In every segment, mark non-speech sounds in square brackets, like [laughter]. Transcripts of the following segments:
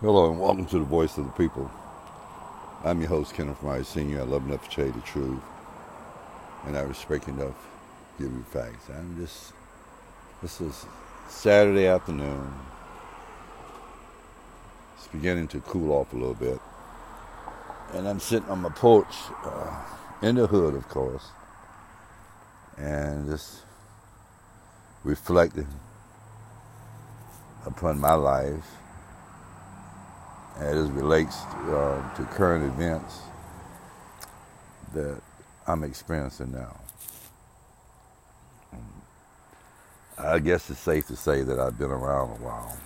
Hello and welcome to the Voice of the People. I'm your host, Kenneth Myers Sr. I love enough to tell you the truth, and I respect enough to give you facts. I'm just, this is Saturday afternoon. It's beginning to cool off a little bit, and I'm sitting on my porch, uh, in the hood, of course, and just reflecting upon my life as it relates uh, to current events that I'm experiencing now. I guess it's safe to say that I've been around a while.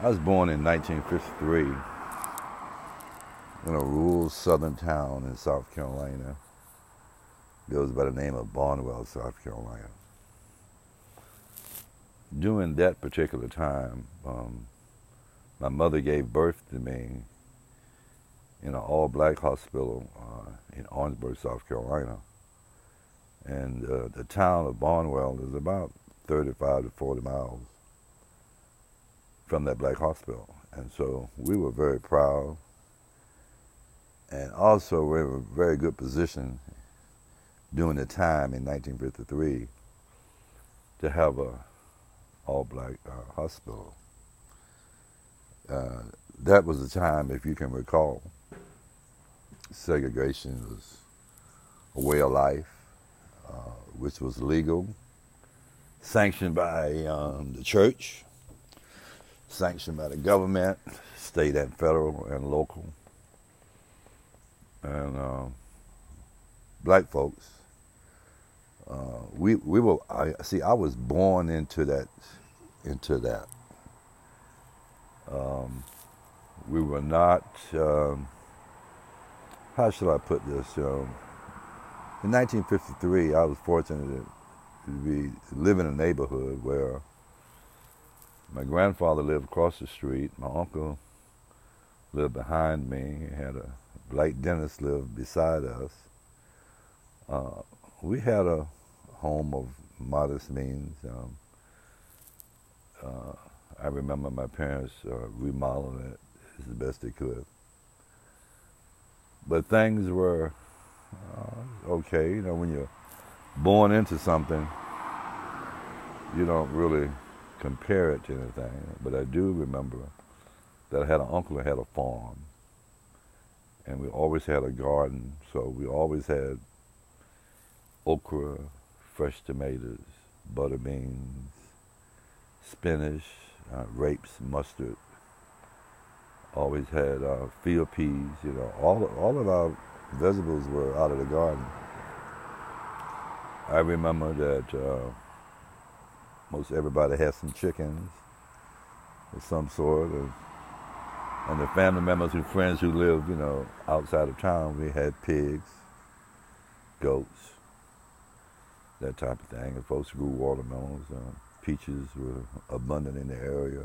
I was born in 1953 in a rural southern town in South Carolina. It goes by the name of Barnwell, South Carolina. During that particular time, um, my mother gave birth to me in an all black hospital uh, in Orangeburg, South Carolina. And uh, the town of Barnwell is about 35 to 40 miles from that black hospital. And so we were very proud. And also, we were in a very good position during the time in 1953 to have a all black uh, hospital. Uh, that was the time, if you can recall, segregation was a way of life, uh, which was legal, sanctioned by um, the church, sanctioned by the government, state and federal and local. And uh, black folks, uh, we we were. I see. I was born into that, into that. Um, we were not, um, how should I put this? Um, in 1953, I was fortunate to be live in a neighborhood where my grandfather lived across the street, my uncle lived behind me, had a black dentist live beside us. Uh, we had a home of modest means. Um, uh, I remember my parents uh, remodeling it as the best they could. But things were uh, okay. You know, when you're born into something, you don't really compare it to anything. But I do remember that I had an uncle that had a farm, and we always had a garden. So we always had okra, fresh tomatoes, butter beans, spinach, uh, rapes, mustard. Always had uh, field peas. You know, all all of our vegetables were out of the garden. I remember that uh, most everybody had some chickens of some sort, and, and the family members and friends who lived, you know, outside of town, we had pigs, goats, that type of thing. And folks grew watermelons. Uh, peaches were abundant in the area.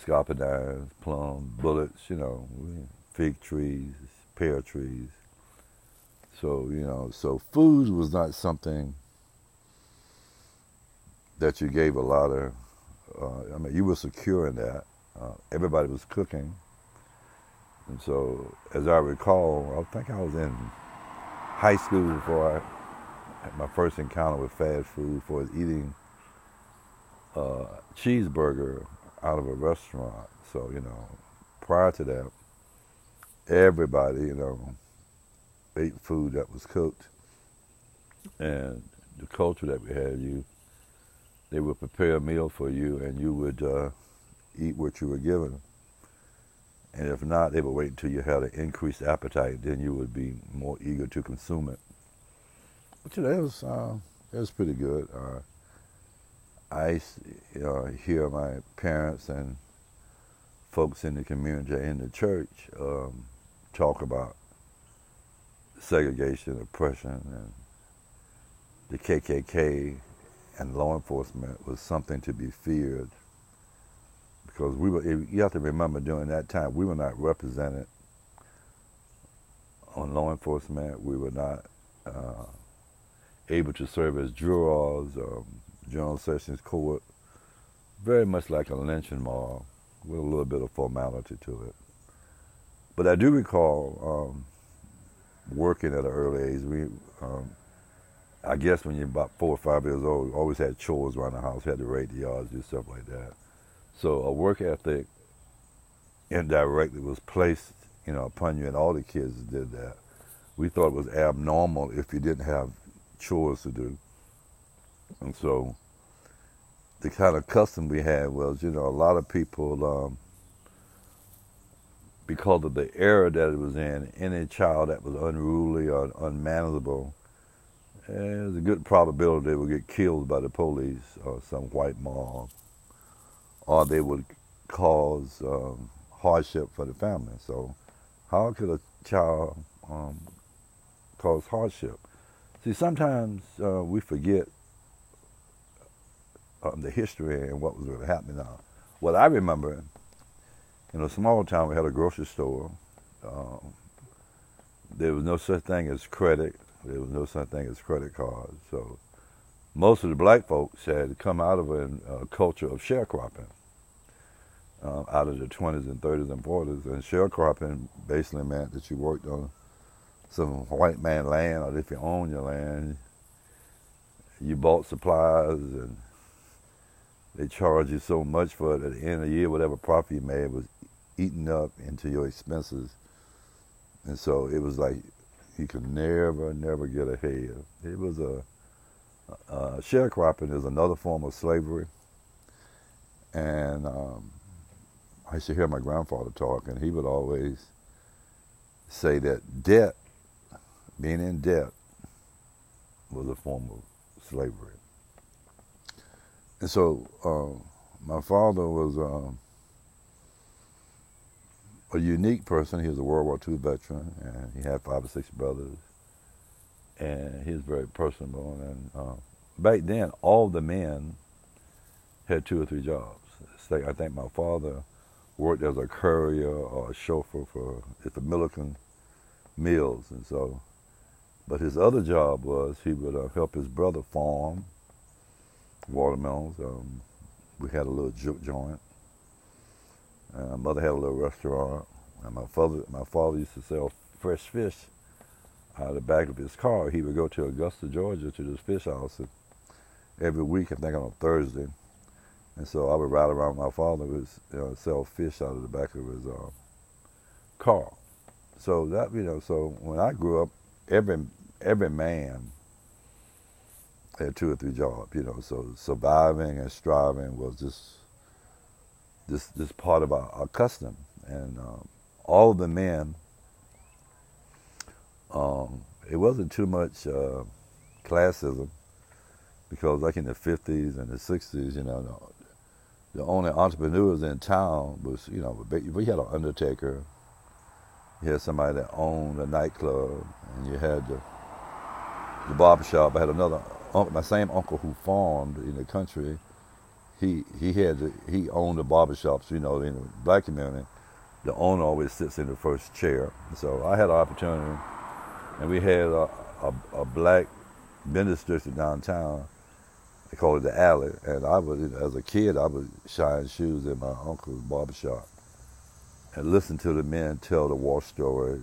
Scarpadines, plum, bullets, you know, fig trees, pear trees. So, you know, so food was not something that you gave a lot of, uh, I mean, you were secure in that. Uh, everybody was cooking. And so, as I recall, I think I was in high school before I had my first encounter with fast food, for eating uh, cheeseburger out of a restaurant. So, you know, prior to that, everybody, you know, ate food that was cooked. And the culture that we had, you, they would prepare a meal for you and you would uh, eat what you were given. And if not, they would wait until you had an increased appetite, then you would be more eager to consume it. But you know, was, uh, it was pretty good. Uh, I hear my parents and folks in the community in the church um, talk about segregation, oppression, and the KKK and law enforcement was something to be feared because we were. You have to remember during that time we were not represented on law enforcement. We were not uh, able to serve as jurors. Um, General Sessions Court, very much like a lynching mob. with a little bit of formality to it. But I do recall um, working at an early age. We, um, I guess when you're about four or five years old, always had chores around the house, had to rake the yards, do stuff like that. So a work ethic indirectly was placed, you know, upon you, and all the kids did that. We thought it was abnormal if you didn't have chores to do, and so the kind of custom we had was, you know, a lot of people, um, because of the era that it was in, any child that was unruly or unmanageable, eh, there's a good probability they would get killed by the police or some white mob, or they would cause um, hardship for the family. So, how could a child um, cause hardship? See, sometimes uh, we forget um, the history and what was really happening now. What I remember, in a small town, we had a grocery store. Um, there was no such thing as credit. There was no such thing as credit cards. So most of the black folks had come out of a, a culture of sharecropping uh, out of the 20s and 30s and 40s. And sharecropping basically meant that you worked on some white man land, or if you owned your land, you bought supplies and they charge you so much for it at the end of the year, whatever profit you made was eaten up into your expenses. And so it was like you could never, never get ahead. It was a, sharecropping is another form of slavery. And um, I used to hear my grandfather talk, and he would always say that debt, being in debt, was a form of slavery. And so uh, my father was um, a unique person. He was a World War II veteran, and he had five or six brothers. And he was very personable. And uh, back then, all the men had two or three jobs. I think my father worked as a courier or a chauffeur for at the Milliken Mills, and so. But his other job was he would uh, help his brother farm watermelons. Um, we had a little juke joint. Uh, mother had a little restaurant. And my father, my father used to sell fresh fish out of the back of his car. He would go to Augusta, Georgia, to this fish house every week. I think on a Thursday. And so I would ride around. with My father would you know, sell fish out of the back of his uh, car. So that you know, so when I grew up, every every man had two or three jobs, you know. So surviving and striving was just this this part of our, our custom, and um, all of the men. Um, it wasn't too much uh, classism because, like in the '50s and the '60s, you know, the, the only entrepreneurs in town was, you know, we had an undertaker, you had somebody that owned a nightclub, and you had the the barbershop. I had another my same uncle who farmed in the country, he he had to, he owned the barbershops. You know, in the black community, the owner always sits in the first chair. So I had an opportunity, and we had a, a, a black business district downtown. They call it the alley, and I was as a kid I would shine shoes in my uncle's barbershop and listen to the men tell the war stories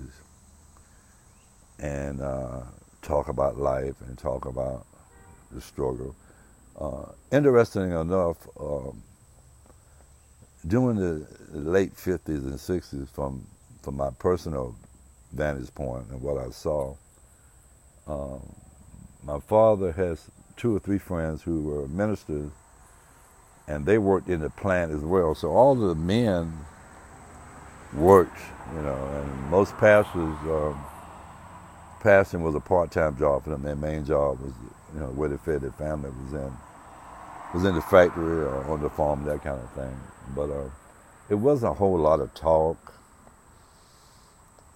and uh, talk about life and talk about the struggle. Uh, interesting enough, um, during the late 50s and 60s, from, from my personal vantage point and what I saw, um, my father has two or three friends who were ministers, and they worked in the plant as well. So all the men worked, you know, and most pastors, um, pastoring was a part-time job for them. Their main job was you know, where they fed their family was in was in the factory or on the farm, that kind of thing. But uh, it wasn't a whole lot of talk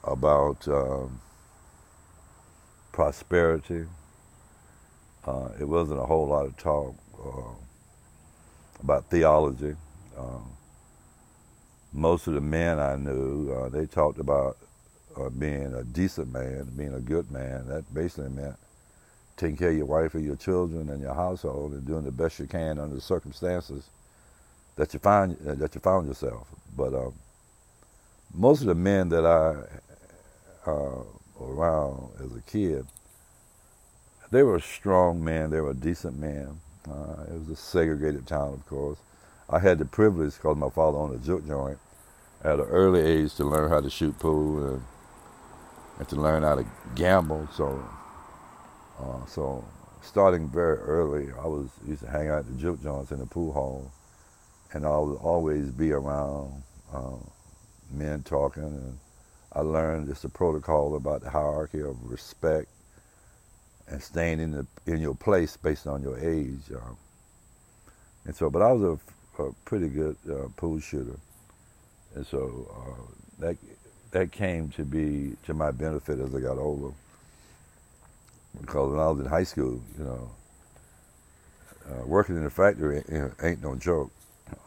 about um, prosperity. Uh, it wasn't a whole lot of talk uh, about theology. Um, most of the men I knew, uh, they talked about uh, being a decent man, being a good man. That basically meant taking care of your wife or your children and your household and doing the best you can under the circumstances that you find uh, that you found yourself. But um, most of the men that I uh, around as a kid, they were strong men. They were decent men. Uh, it was a segregated town, of course. I had the privilege, because my father owned a juke joint, at an early age to learn how to shoot pool and, and to learn how to gamble. So, uh, so starting very early, I was used to hang out at the juke joints in the pool hall, and I would always be around uh, men talking, and I learned just the protocol about the hierarchy of respect and staying in the in your place based on your age. Um, and so, but I was a, a pretty good uh, pool shooter, and so uh, that that came to be to my benefit as I got older. Because when I was in high school, you know, uh, working in the factory ain't, ain't no joke.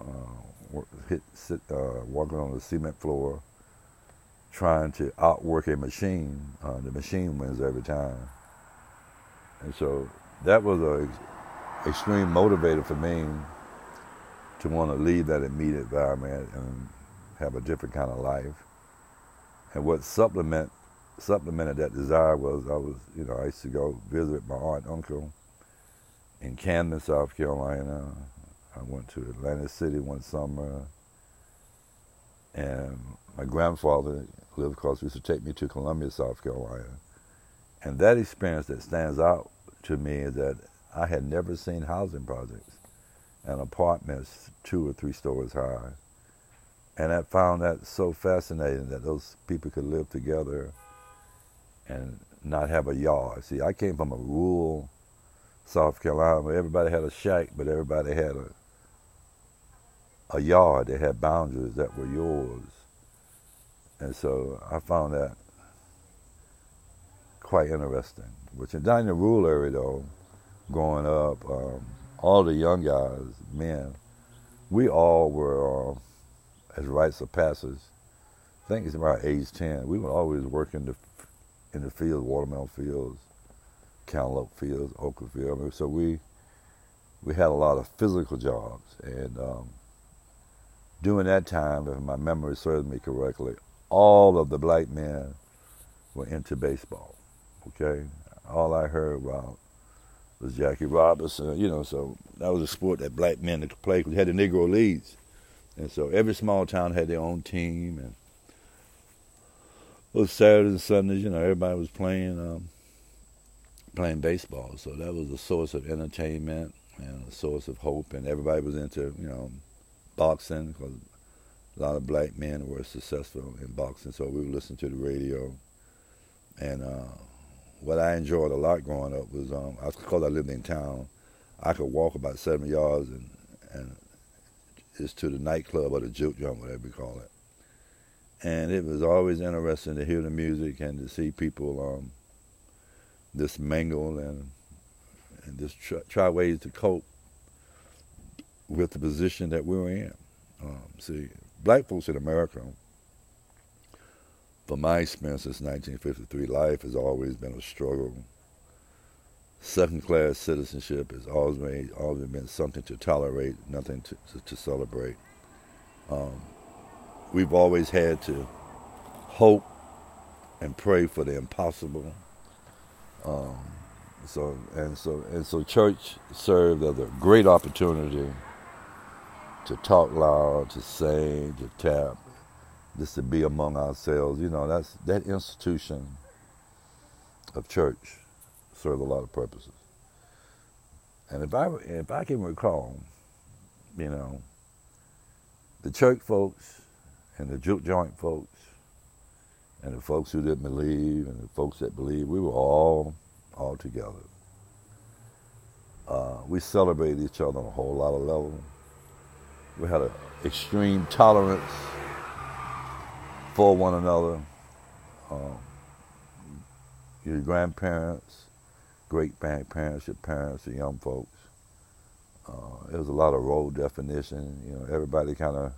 Uh, hit, sit, uh, walking on the cement floor, trying to outwork a machine. Uh, the machine wins every time. And so that was an extreme motivator for me to want to leave that immediate environment and have a different kind of life. And what supplement supplemented that desire was I was, you know, I used to go visit my aunt and uncle in Camden, South Carolina. I went to Atlantic City one summer, and my grandfather lived across. Used to take me to Columbia, South Carolina, and that experience that stands out to me is that I had never seen housing projects and apartments two or three stories high. And I found that so fascinating that those people could live together and not have a yard. See, I came from a rural South Carolina where everybody had a shack, but everybody had a a yard. They had boundaries that were yours. And so I found that quite interesting. Which in down in the rural area though, growing up, um, all the young guys, men, we all were uh, as rites of passage. I think it's about age ten. We would always work in the in the fields, watermelon fields, cantaloupe fields, okra fields. I mean, so we we had a lot of physical jobs, and um, during that time, if my memory serves me correctly, all of the black men were into baseball. Okay, all I heard about was Jackie Robinson. You know, so that was a sport that black men could play. We had the Negro leagues, and so every small town had their own team. And those Saturdays and Sundays, you know, everybody was playing um, playing baseball. So that was a source of entertainment and a source of hope. And everybody was into, you know, boxing because a lot of black men were successful in boxing. So we would listen to the radio and. Uh, what I enjoyed a lot growing up was um, because I lived in town, I could walk about seven yards and and it's to the nightclub or the juke joint, whatever you call it. And it was always interesting to hear the music and to see people um, just mingle and and just try, try, ways to cope with the position that we were in. Um, see, black folks in America from my experience since 1953, life has always been a struggle. Second class citizenship has always been, always been something to tolerate, nothing to, to, to celebrate. Um, we've always had to hope and pray for the impossible. Um, so and so and so, church served as a great opportunity to talk loud, to sing, to tap, just to be among ourselves. You know, that's that institution of church served a lot of purposes. And if I if I can recall, you know, the church folks and the juke joint folks and the folks who didn't believe and the folks that believed, we were all all together. Uh, we celebrated each other on a whole lot of levels. We had an extreme tolerance for one another. Um, your grandparents, great grandparents, your parents, your young folks. Uh, there was a lot of role definition. You know, everybody kind of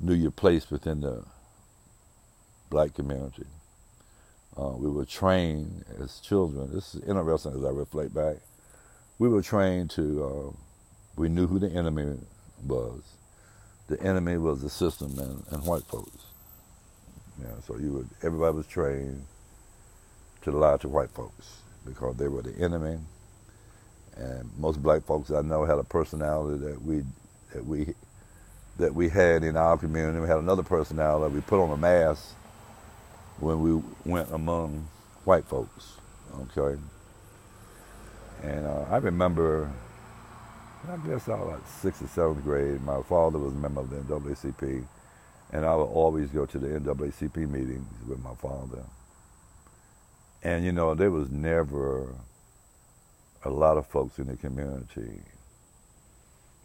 knew your place within the black community. Uh, we were trained as children. This is interesting as I reflect back. We were trained to. Uh, we knew who the enemy was the enemy was the system and, and white folks. Know, so you would everybody was trained to the lie to white folks because they were the enemy. And most black folks I know had a personality that we that we that we had in our community. We had another personality. We put on a mask when we went among white folks. Okay. And uh, I remember, I guess I was like sixth or seventh grade. My father was a member of the NAACP, and I would always go to the NAACP meetings with my father. And you know, there was never a lot of folks in the community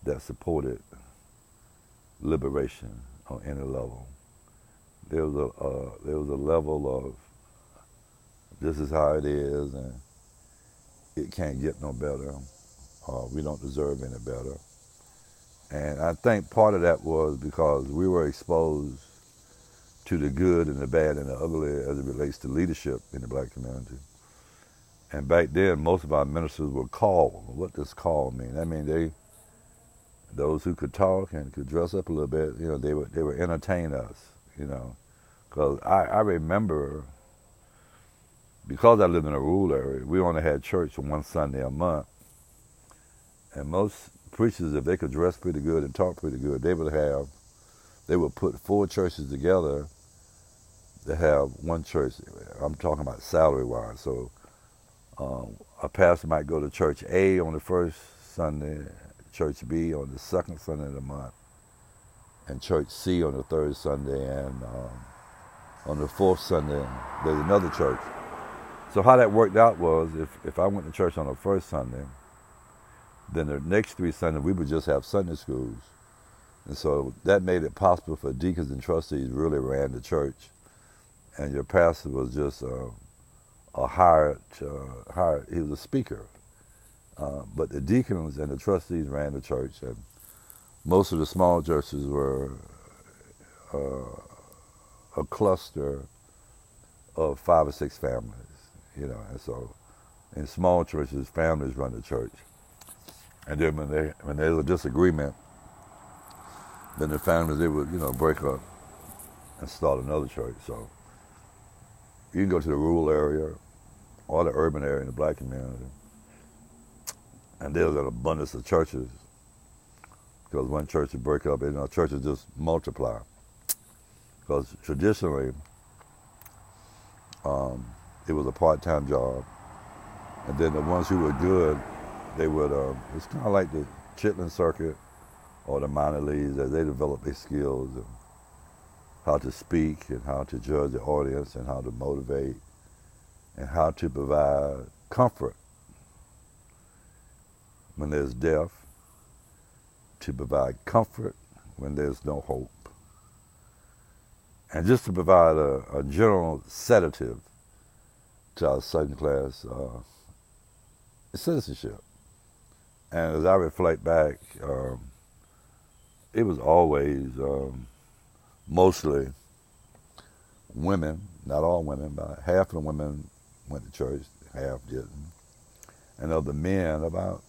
that supported liberation on any level. There was a uh, there was a level of this is how it is, and it can't get no better. Uh, we don't deserve any better. And I think part of that was because we were exposed to the good and the bad and the ugly as it relates to leadership in the black community. And back then, most of our ministers were called. What does call mean? I mean, they, those who could talk and could dress up a little bit, you know, they would they would entertain us, you know. Because I, I remember, because I lived in a rural area, we only had church one Sunday a month. And most preachers, if they could dress pretty good and talk pretty good, they would have, they would put four churches together to have one church. I'm talking about salary wise. So um, a pastor might go to church A on the first Sunday, church B on the second Sunday of the month, and church C on the third Sunday, and um, on the fourth Sunday, there's another church. So how that worked out was if, if I went to church on the first Sunday, then the next three Sundays we would just have Sunday schools. And so that made it possible for deacons and trustees really ran the church. And your pastor was just a, a hired, uh, hired, he was a speaker. Uh, but the deacons and the trustees ran the church. And most of the small churches were uh, a cluster of five or six families, you know. And so in small churches, families run the church. And then when they when there's a disagreement, then the families they would you know break up and start another church. So you can go to the rural area or the urban area in the black community, and there's an abundance of churches because when churches break up, you know, churches just multiply. Because traditionally, um, it was a part-time job, and then the ones who were good they would, uh, it's kind of like the Chitlin circuit or the minor leagues as they develop their skills and how to speak and how to judge the audience and how to motivate and how to provide comfort when there's death, to provide comfort when there's no hope, and just to provide a, a general sedative to our second class uh, citizenship. And as I reflect back, um, it was always um, mostly women, not all women, but half of the women went to church, half didn't. And of the men, about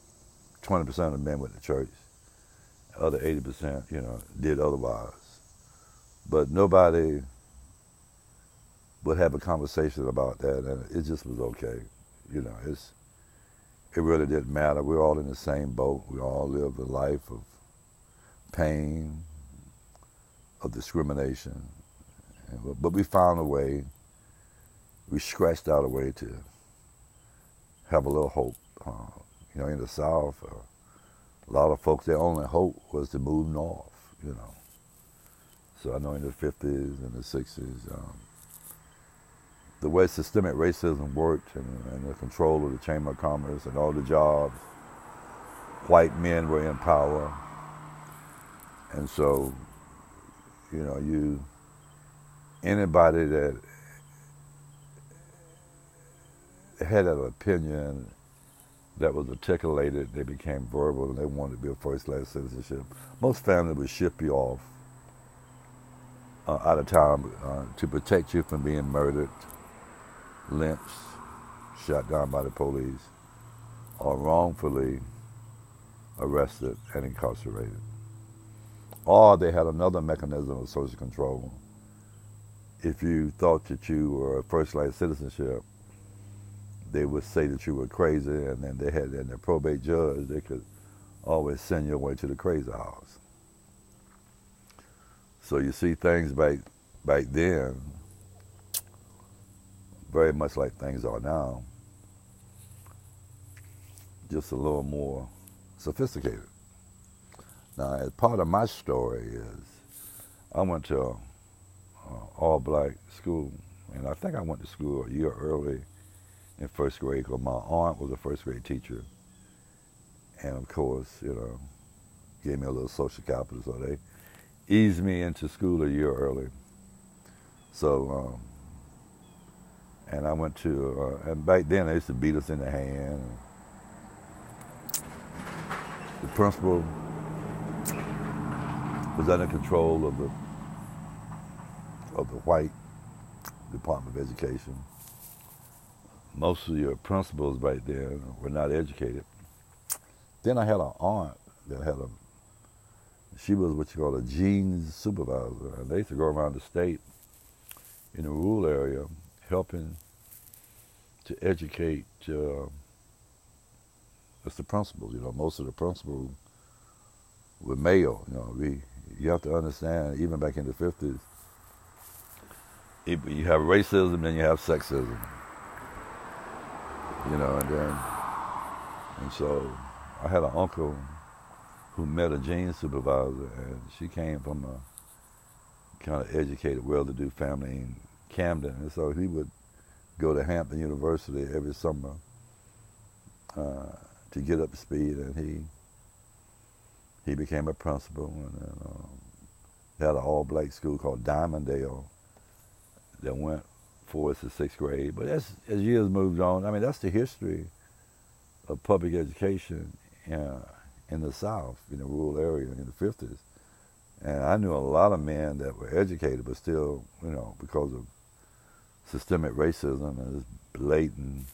20% of the men went to church. The other 80%, you know, did otherwise. But nobody would have a conversation about that, and it just was okay. You know, it's it really didn't matter. We're all in the same boat. We all lived a life of pain, of discrimination. But we found a way, we scratched out a way to have a little hope. Uh, you know, in the South, uh, a lot of folks, their only hope was to move north, you know. So I know in the 50s and the 60s, um, the way systemic racism worked and, and, the control of the Chamber of Commerce and all the jobs, white men were in power. And so, you know, you, anybody that had an opinion that was articulated, they became verbal and they wanted to be a first class citizenship. Most families would ship you off uh, out of town uh, to protect you from being murdered lynched, shot down by the police, or wrongfully arrested and incarcerated. Or they had another mechanism of social control. If you thought that you were a first-class citizenship, they would say that you were crazy, and then they had in the probate judge, they could always send you away to the crazy house. So you see things back back then, very much like things are now, just a little more sophisticated. Now, as part of my story is, I went to a, a all-black school, and I think I went to school a year early in first grade because my aunt was a first grade teacher. And of course, you know, gave me a little social capital, so they eased me into school a year early. So, um, and I went to, uh, and back then they used to beat us in the hand. The principal was under control of the of the white Department of Education most of your principals back then were not educated. Then I had an aunt that had a, she was what you call a Jeanes supervisor. And they used to go around the state in the rural area helping to educate uh, just the principals. You know, most of the principals were male. You know, we, you have to understand, even back in the 50s, you have racism, then you have sexism. You know, and then, and so I had an uncle who met a Jeanes supervisor, and she came from a kind of educated, well-to-do family in Camden, and so he would go to Hampton University every summer uh, to get up to speed, and he he became a principal, and then, um, had an all-black school called Diamonddale that went fourth to sixth grade. But as, years moved on, I mean, that's the history of public education uh, in the South, in the rural area in the 50s. And I knew a lot of men that were educated, but still, you know, because of systemic racism and this blatant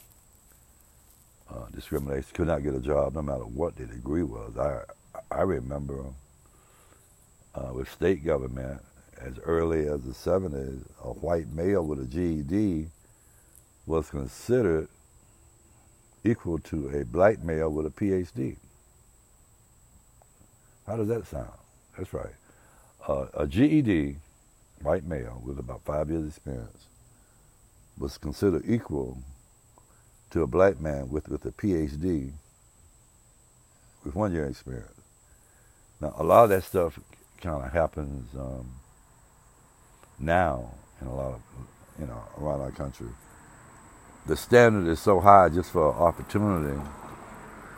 uh, discrimination, could not get a job no matter what their degree was. I I remember uh, with state government, as early as the 70s, a white male with a GED was considered equal to a black male with a PhD. How does that sound? That's right. Uh, a GED, white male with about five years experience, was considered equal to a black man with, with a PhD with one year experience. Now, a lot of that stuff kind of happens um, now in a lot of, you know, around our country. The standard is so high just for opportunity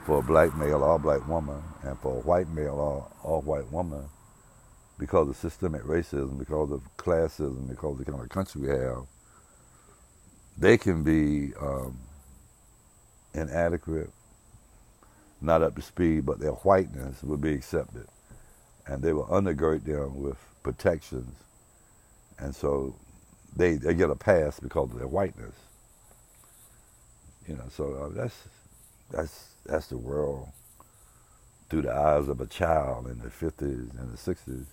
for a black male or black woman and for a white male or, or white woman because of systemic racism, because of classism, because of the kind of country we have, they can be um, inadequate, not up to speed, but their whiteness would be accepted. And they will undergird them with protections and so they they get a pass because of their whiteness. You know, so uh, that's that's that's the world through the eyes of a child in the 50s and the 60s.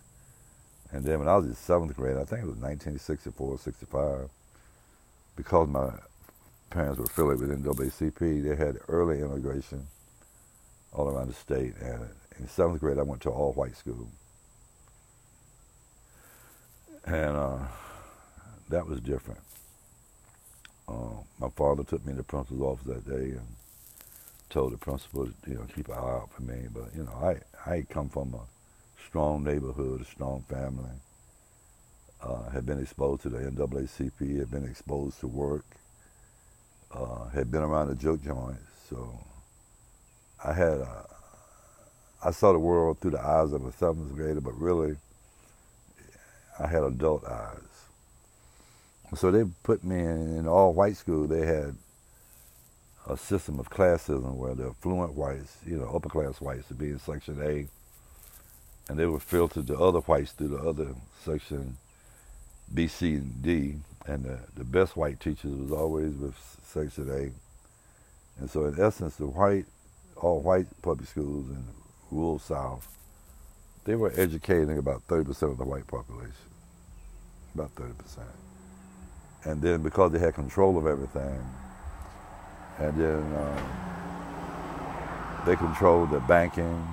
And then when I was in seventh grade, I think it was 1964 65, because my parents were affiliated with NAACP, they had early immigration all around the state. And in seventh grade, I went to all white school. And uh, that was different. Uh, my father took me to the principal's office that day and told the principal, you know, keep an eye out for me. But you know, I I come from a strong neighborhood, a strong family. Uh, had been exposed to the NAACP, had been exposed to work, uh, had been around the juke joints. So I had a, I saw the world through the eyes of a seventh grader, but really I had adult eyes. So they put me in, in all white school. They had a system of classism where the affluent whites, you know, upper class whites, would be in section A, and they would filter the other whites through the other section B, C, and D. And the, the best white teachers was always with section A. And so, in essence, the white, all white public schools in the rural South they were educating about 30% of the white population, about 30%. And then because they had control of everything, and then um, they controlled the banking,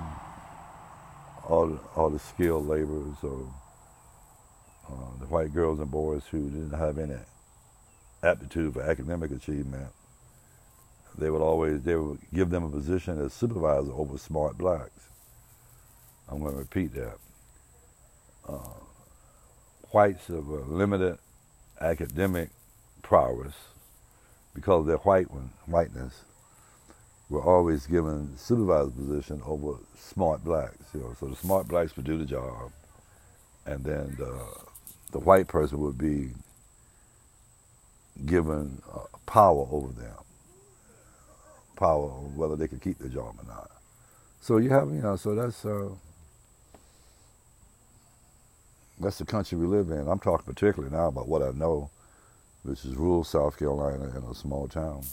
all the, all the skilled laborers, so uh, the white girls and boys who didn't have any aptitude for academic achievement, they would always they would give them a position as supervisor over smart blacks. I'm going to repeat that. Uh, whites of limited academic prowess, because of their white one, whiteness, were always given supervisor position over smart blacks. You know, so the smart blacks would do the job, and then the, the white person would be given uh, power over them, power on whether they could keep the job or not. So you have, you know, so that's uh, that's the country we live in. I'm talking particularly now about what I know, which is rural South Carolina in a small town.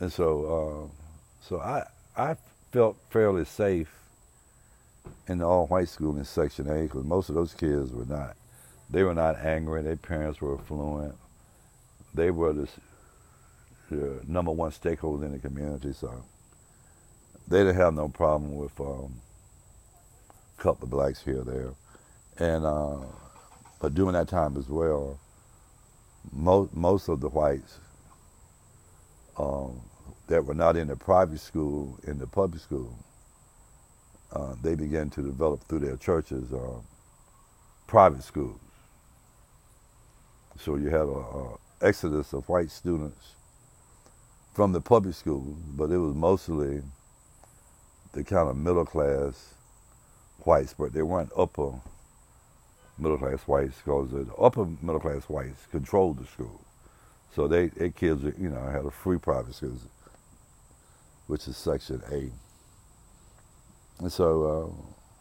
And so, uh, so I I felt fairly safe in the all-white school in Section A because most of those kids were not they were not angry. Their parents were affluent. They were the, the number one stakeholder in the community, so they didn't have no problem with um, a couple of blacks here or there. And uh, but during that time as well, most most of the whites um, that were not in the private school in the public school, uh, they began to develop through their churches uh, private schools. So you had a, a, exodus of white students from the public schools, but it was mostly the kind of middle class whites, but they weren't upper middle class whites because the upper middle class whites controlled the school. So they, their kids, you know, had a free private school, which is Section A. And so uh,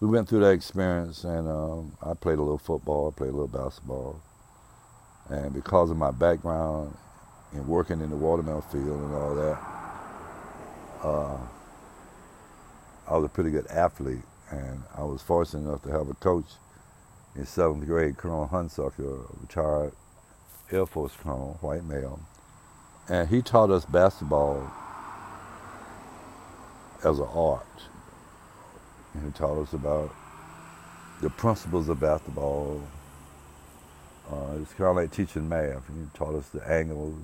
we went through that experience, and um, I played a little football, I played a little basketball. And because of my background in working in the watermelon field and all that, uh, I was a pretty good athlete. And I was fortunate enough to have a coach in seventh grade, Colonel Hunsucker, a retired Air Force colonel, white male. And he taught us basketball as an art. And he taught us about the principles of basketball, uh, it's kind of like teaching math. He taught us the angles,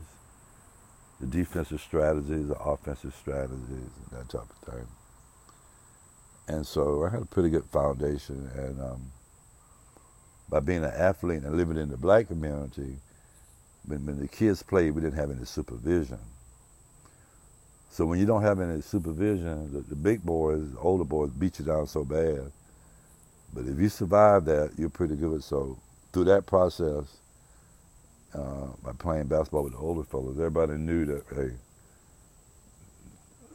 the defensive strategies, the offensive strategies, and that type of thing. And so I had a pretty good foundation. And um, by being an athlete and living in the black community, when, when the kids played, we didn't have any supervision. So when you don't have any supervision, the, the big boys, the older boys, beat you down so bad. But if you survive that, you're pretty good. So through that process, uh, by playing basketball with the older fellas, everybody knew that, hey,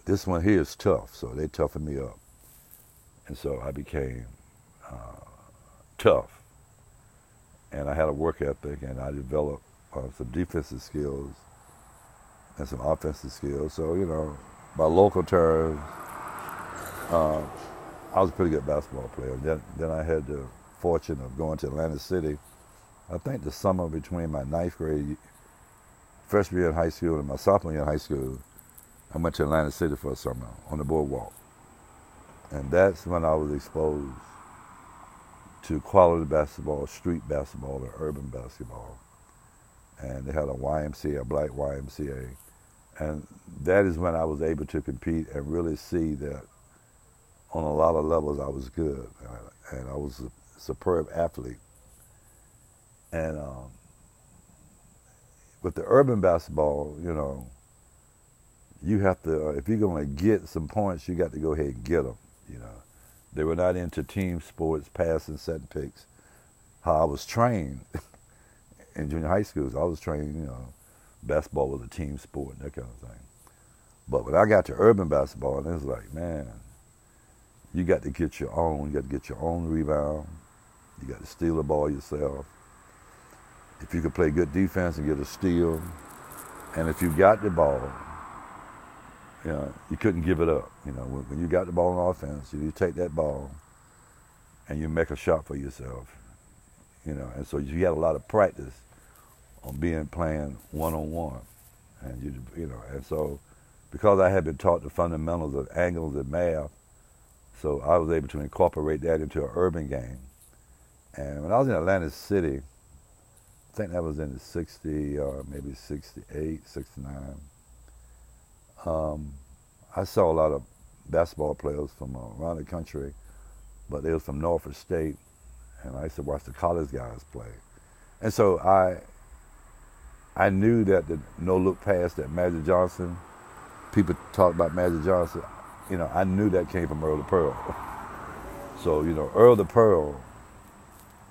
this one here is tough, so they toughened me up. And so I became uh, tough. And I had a work ethic, and I developed uh, some defensive skills and some offensive skills. So, you know, by local terms, uh, I was a pretty good basketball player. Then, then I had the fortune of going to Atlantic City. I think the summer between my ninth grade, freshman year in high school, and my sophomore year in high school, I went to Atlantic City for a summer on the boardwalk. And that's when I was exposed to quality basketball, street basketball, and urban basketball. And they had a YMCA, a black YMCA. And that is when I was able to compete and really see that on a lot of levels I was good. And I was a superb athlete. And um, with the urban basketball, you know, you have to, uh, if you're going to get some points, you got to go ahead and get them, you know. They were not into team sports, passing, set picks. How I was trained [laughs] in junior high schools, I was trained, you know, basketball was a team sport and that kind of thing. But when I got to urban basketball, and it was like, man, you got to get your own. You got to get your own rebound. You got to steal the ball yourself. If you can play good defense and get a steal, and if you got the ball, you know, you couldn't give it up. You know, when, when you got the ball on offense, you, you take that ball and you make a shot for yourself. You know, and so you had a lot of practice on being playing one on one, and you you know, and so because I had been taught the fundamentals of angles and math, so I was able to incorporate that into an urban game. And when I was in Atlantic City, think that was in the 60 or maybe 68, 69. Um, I saw a lot of basketball players from around the country, but they was from Norfolk State, and I used to watch the college guys play. And so I I knew that the no look pass that Magic Johnson, people talk about Magic Johnson, you know, I knew that came from Earl the Pearl. [laughs] So, you know, Earl the Pearl,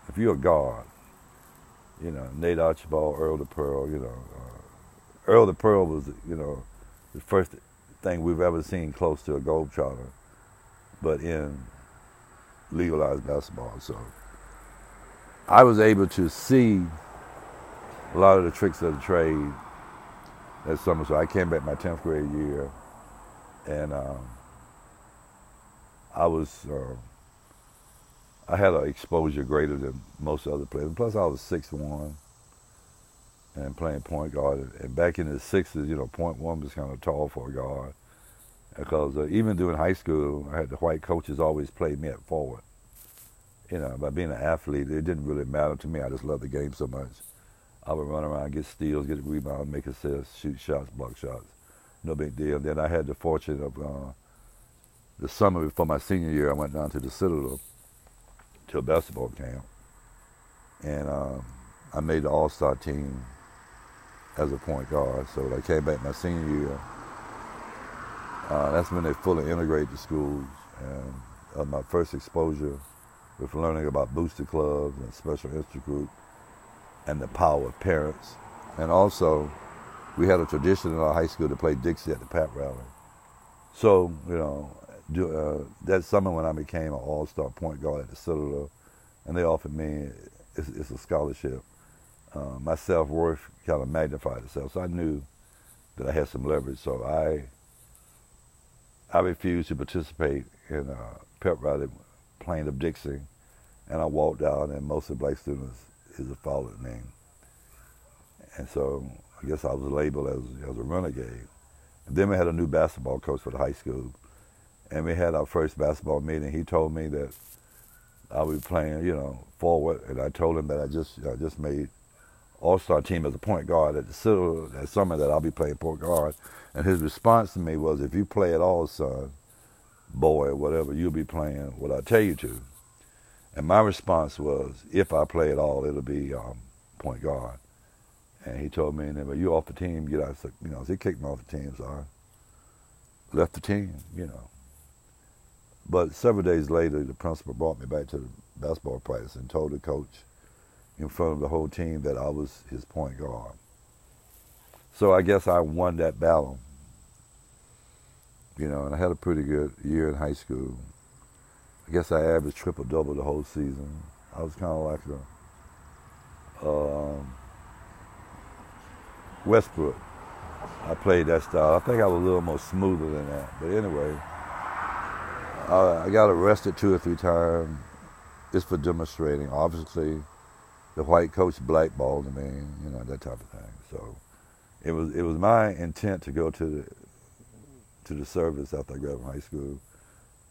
if you're a guard, you know, Nate Archibald, Earl the Pearl, you know, uh, Earl the Pearl was, you know, the first thing we've ever seen close to a Globetrotter, but in legalized basketball. So I was able to see a lot of the tricks of the trade that summer. So I came back my 10th grade year, and um, I was, uh, I had an exposure greater than most other players. Plus, I was six one and playing point guard. And back in the sixties, you know, point one was kind of tall for a guard. Because uh, even during high school, I had the white coaches always play me at forward. You know, by being an athlete, it didn't really matter to me. I just loved the game so much. I would run around, get steals, get rebounds, make assists, shoot shots, block shots. No big deal. Then I had the fortune of uh, the summer before my senior year, I went down to the Citadel to a basketball camp. And uh, I made the All Star team as a point guard. So I came back my senior year, uh, that's when they fully integrated the schools. And uh, my first exposure with learning about booster clubs and special interest group and the power of parents. And also, we had a tradition in our high school to play Dixie at the Pep Rally. So, you know, uh, that summer when I became an all-star point guard at the Citadel, and they offered me, it's, it's a scholarship, uh, my self-worth kind of magnified itself. So I knew that I had some leverage. So I I refused to participate in a pep rally playing of Dixie, and I walked out, and most of the black students is a followed me. And so I guess I was labeled as, as a renegade. And then we had a new basketball coach for the high school, and we had our first basketball meeting. He told me that I would be playing, you know, forward, and I told him that I just I just made all-star team as a point guard at the that summer that I'll be playing point guard. And his response to me was, if you play at all, son, boy, whatever, you'll be playing what I tell you to. And my response was, if I play at all, it'll be um, point guard. And he told me, but you off the team, get out. You know, he kicked me off the team, so I left the team, you know. But several days later, the principal brought me back to the basketball practice and told the coach in front of the whole team that I was his point guard. So I guess I won that battle. You know, and I had a pretty good year in high school. I guess I averaged triple double the whole season. I was kind of like a um, Westbrook. I played that style. I think I was a little more smoother than that. But anyway, I got arrested two or three times just for demonstrating. Obviously, the white coach blackballed me, you know, that type of thing. So it was it was my intent to go to the to the service after I graduated from high school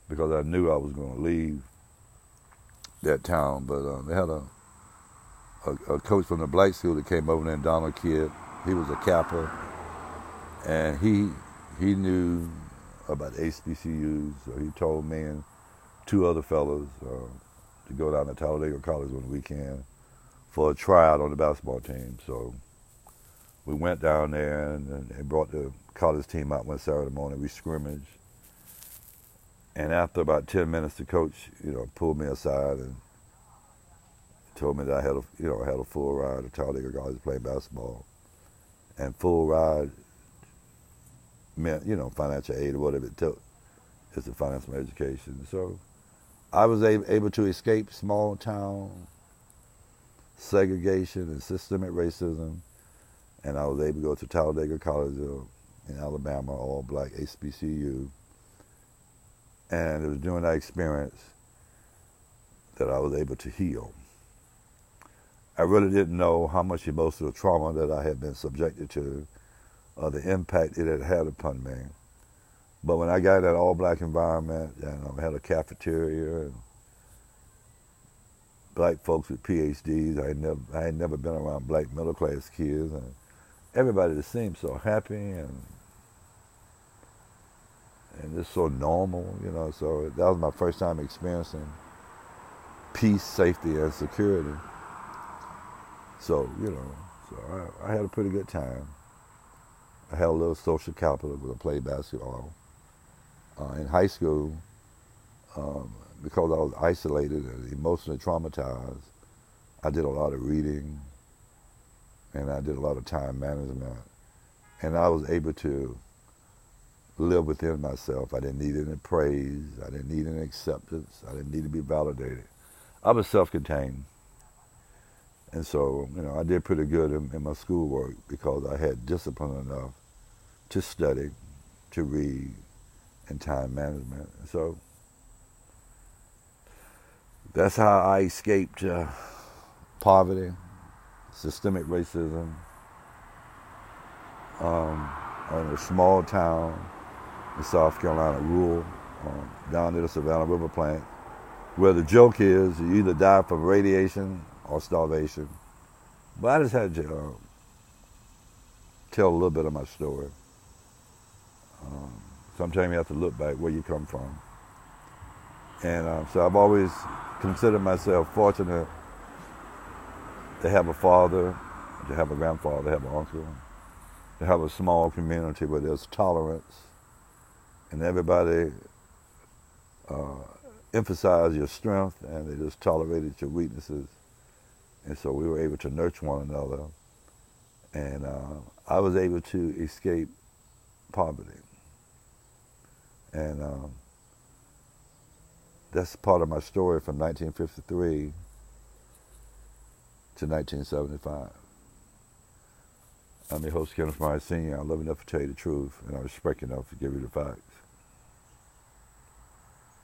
because I knew I was going to leave that town. But uh, they had a, a, a coach from the black school that came over there, Donald Kidd. He was a Kappa, and he he knew about HBCUs. So he told me and two other fellows uh, to go down to Talladega College on the weekend for a tryout on the basketball team. So we went down there and, and they brought the college team out one Saturday morning. We scrimmaged. And after about 10 minutes, the coach, you know, pulled me aside and told me that I had a, you know, I had a full ride to Talladega College to play basketball. And full ride you know, financial aid or whatever it took. It's a financial education. So I was able to escape small town segregation and systemic racism, and I was able to go to Talladega College, in Alabama, all black HBCU. And it was during that experience that I was able to heal. I really didn't know how much emotional trauma that I had been subjected to, or the impact it had had upon me. But when I got that all black environment, know, I had a cafeteria and black folks with PhDs. I had never, I had never been around black middle class kids, and everybody just seemed so happy and and just so normal, you know. So that was my first time experiencing peace, safety, and security. So you know, so I, I had a pretty good time. I had a little social capital because I played basketball. Uh, in high school, um, because I was isolated and emotionally traumatized, I did a lot of reading and I did a lot of time management. And I was able to live within myself. I didn't need any praise. I didn't need any acceptance. I didn't need to be validated. I was self-contained. And so, you know, I did pretty good in, in my schoolwork because I had discipline enough to study, to read, and time management. So that's how I escaped uh, poverty, systemic racism, um, in a small town in South Carolina, rural, um, down near the Savannah River plant, where the joke is you either die from radiation or starvation. But I just had to uh, tell a little bit of my story. Um, sometimes you have to look back where you come from. And uh, so I've always considered myself fortunate to have a father, to have a grandfather, to have an uncle, to have a small community where there's tolerance and everybody uh, emphasized your strength and they just tolerated your weaknesses. And so we were able to nurture one another. And uh, I was able to escape poverty. And um, that's part of my story from 1953 to 1975. I'm your host, Kenneth Myers Sr. I love enough to tell you the truth, and I respect enough to give you the facts.